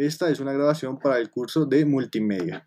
Esta es una grabación para el curso de multimedia.